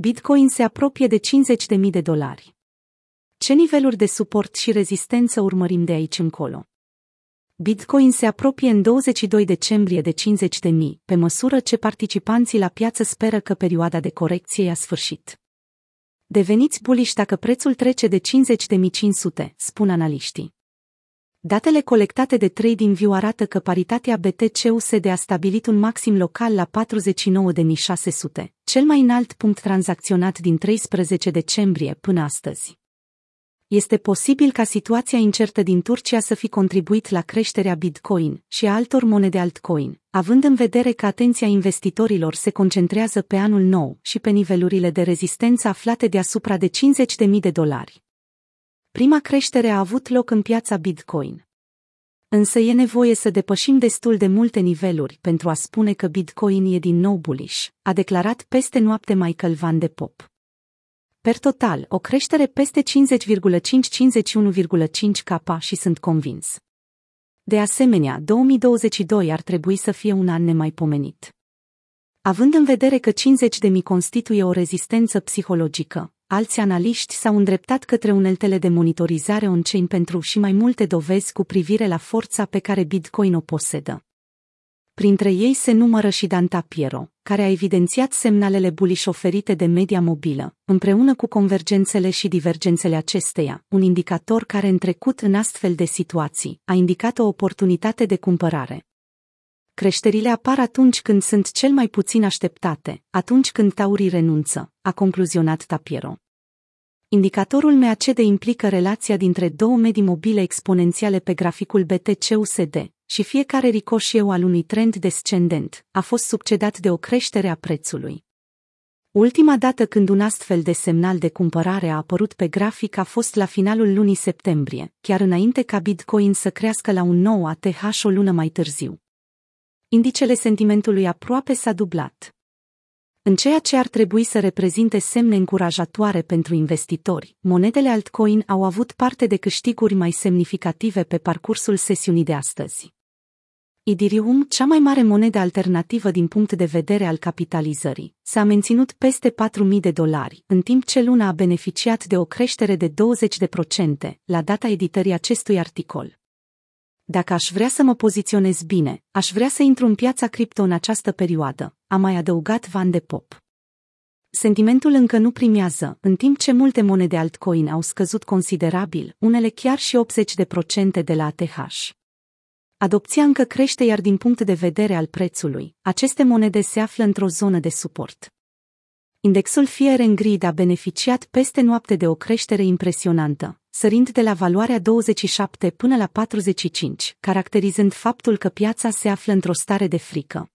Bitcoin se apropie de 50.000 de dolari. Ce niveluri de suport și rezistență urmărim de aici încolo? Bitcoin se apropie în 22 decembrie de 50.000, pe măsură ce participanții la piață speră că perioada de corecție a sfârșit. Deveniți buliși dacă prețul trece de 50.500, spun analiștii. Datele colectate de TradingView arată că paritatea BTC-USD a stabilit un maxim local la 49.600, cel mai înalt punct tranzacționat din 13 decembrie până astăzi. Este posibil ca situația incertă din Turcia să fi contribuit la creșterea Bitcoin și a altor monede altcoin, având în vedere că atenția investitorilor se concentrează pe anul nou și pe nivelurile de rezistență aflate deasupra de 50.000 de dolari. Prima creștere a avut loc în piața Bitcoin. Însă e nevoie să depășim destul de multe niveluri pentru a spune că Bitcoin e din nou bullish, a declarat peste noapte Michael Van de Pop. Per total, o creștere peste 50,5-51,5 capa și sunt convins. De asemenea, 2022 ar trebui să fie un an nemaipomenit. Având în vedere că 50 de mii constituie o rezistență psihologică, alți analiști s-au îndreptat către uneltele de monitorizare on-chain pentru și mai multe dovezi cu privire la forța pe care Bitcoin o posedă. Printre ei se numără și Dan Tapiero, care a evidențiat semnalele bullish oferite de media mobilă, împreună cu convergențele și divergențele acesteia, un indicator care în trecut în astfel de situații a indicat o oportunitate de cumpărare. Creșterile apar atunci când sunt cel mai puțin așteptate, atunci când taurii renunță, a concluzionat Tapiero. Indicatorul MACD implică relația dintre două medii mobile exponențiale pe graficul BTC-USD și fiecare ricoșieu al unui trend descendent a fost succedat de o creștere a prețului. Ultima dată când un astfel de semnal de cumpărare a apărut pe grafic a fost la finalul lunii septembrie, chiar înainte ca Bitcoin să crească la un nou ATH o lună mai târziu. Indicele sentimentului aproape s-a dublat. În ceea ce ar trebui să reprezinte semne încurajatoare pentru investitori, monedele altcoin au avut parte de câștiguri mai semnificative pe parcursul sesiunii de astăzi. Idirium, cea mai mare monedă alternativă din punct de vedere al capitalizării, s-a menținut peste 4.000 de dolari, în timp ce luna a beneficiat de o creștere de 20% la data editării acestui articol. Dacă aș vrea să mă poziționez bine, aș vrea să intru în piața cripto în această perioadă, a mai adăugat Van de Pop. Sentimentul încă nu primează, în timp ce multe monede altcoin au scăzut considerabil, unele chiar și 80% de la ATH. Adopția încă crește iar din punct de vedere al prețului, aceste monede se află într-o zonă de suport. Indexul Fear and Greed a beneficiat peste noapte de o creștere impresionantă, sărind de la valoarea 27 până la 45, caracterizând faptul că piața se află într-o stare de frică.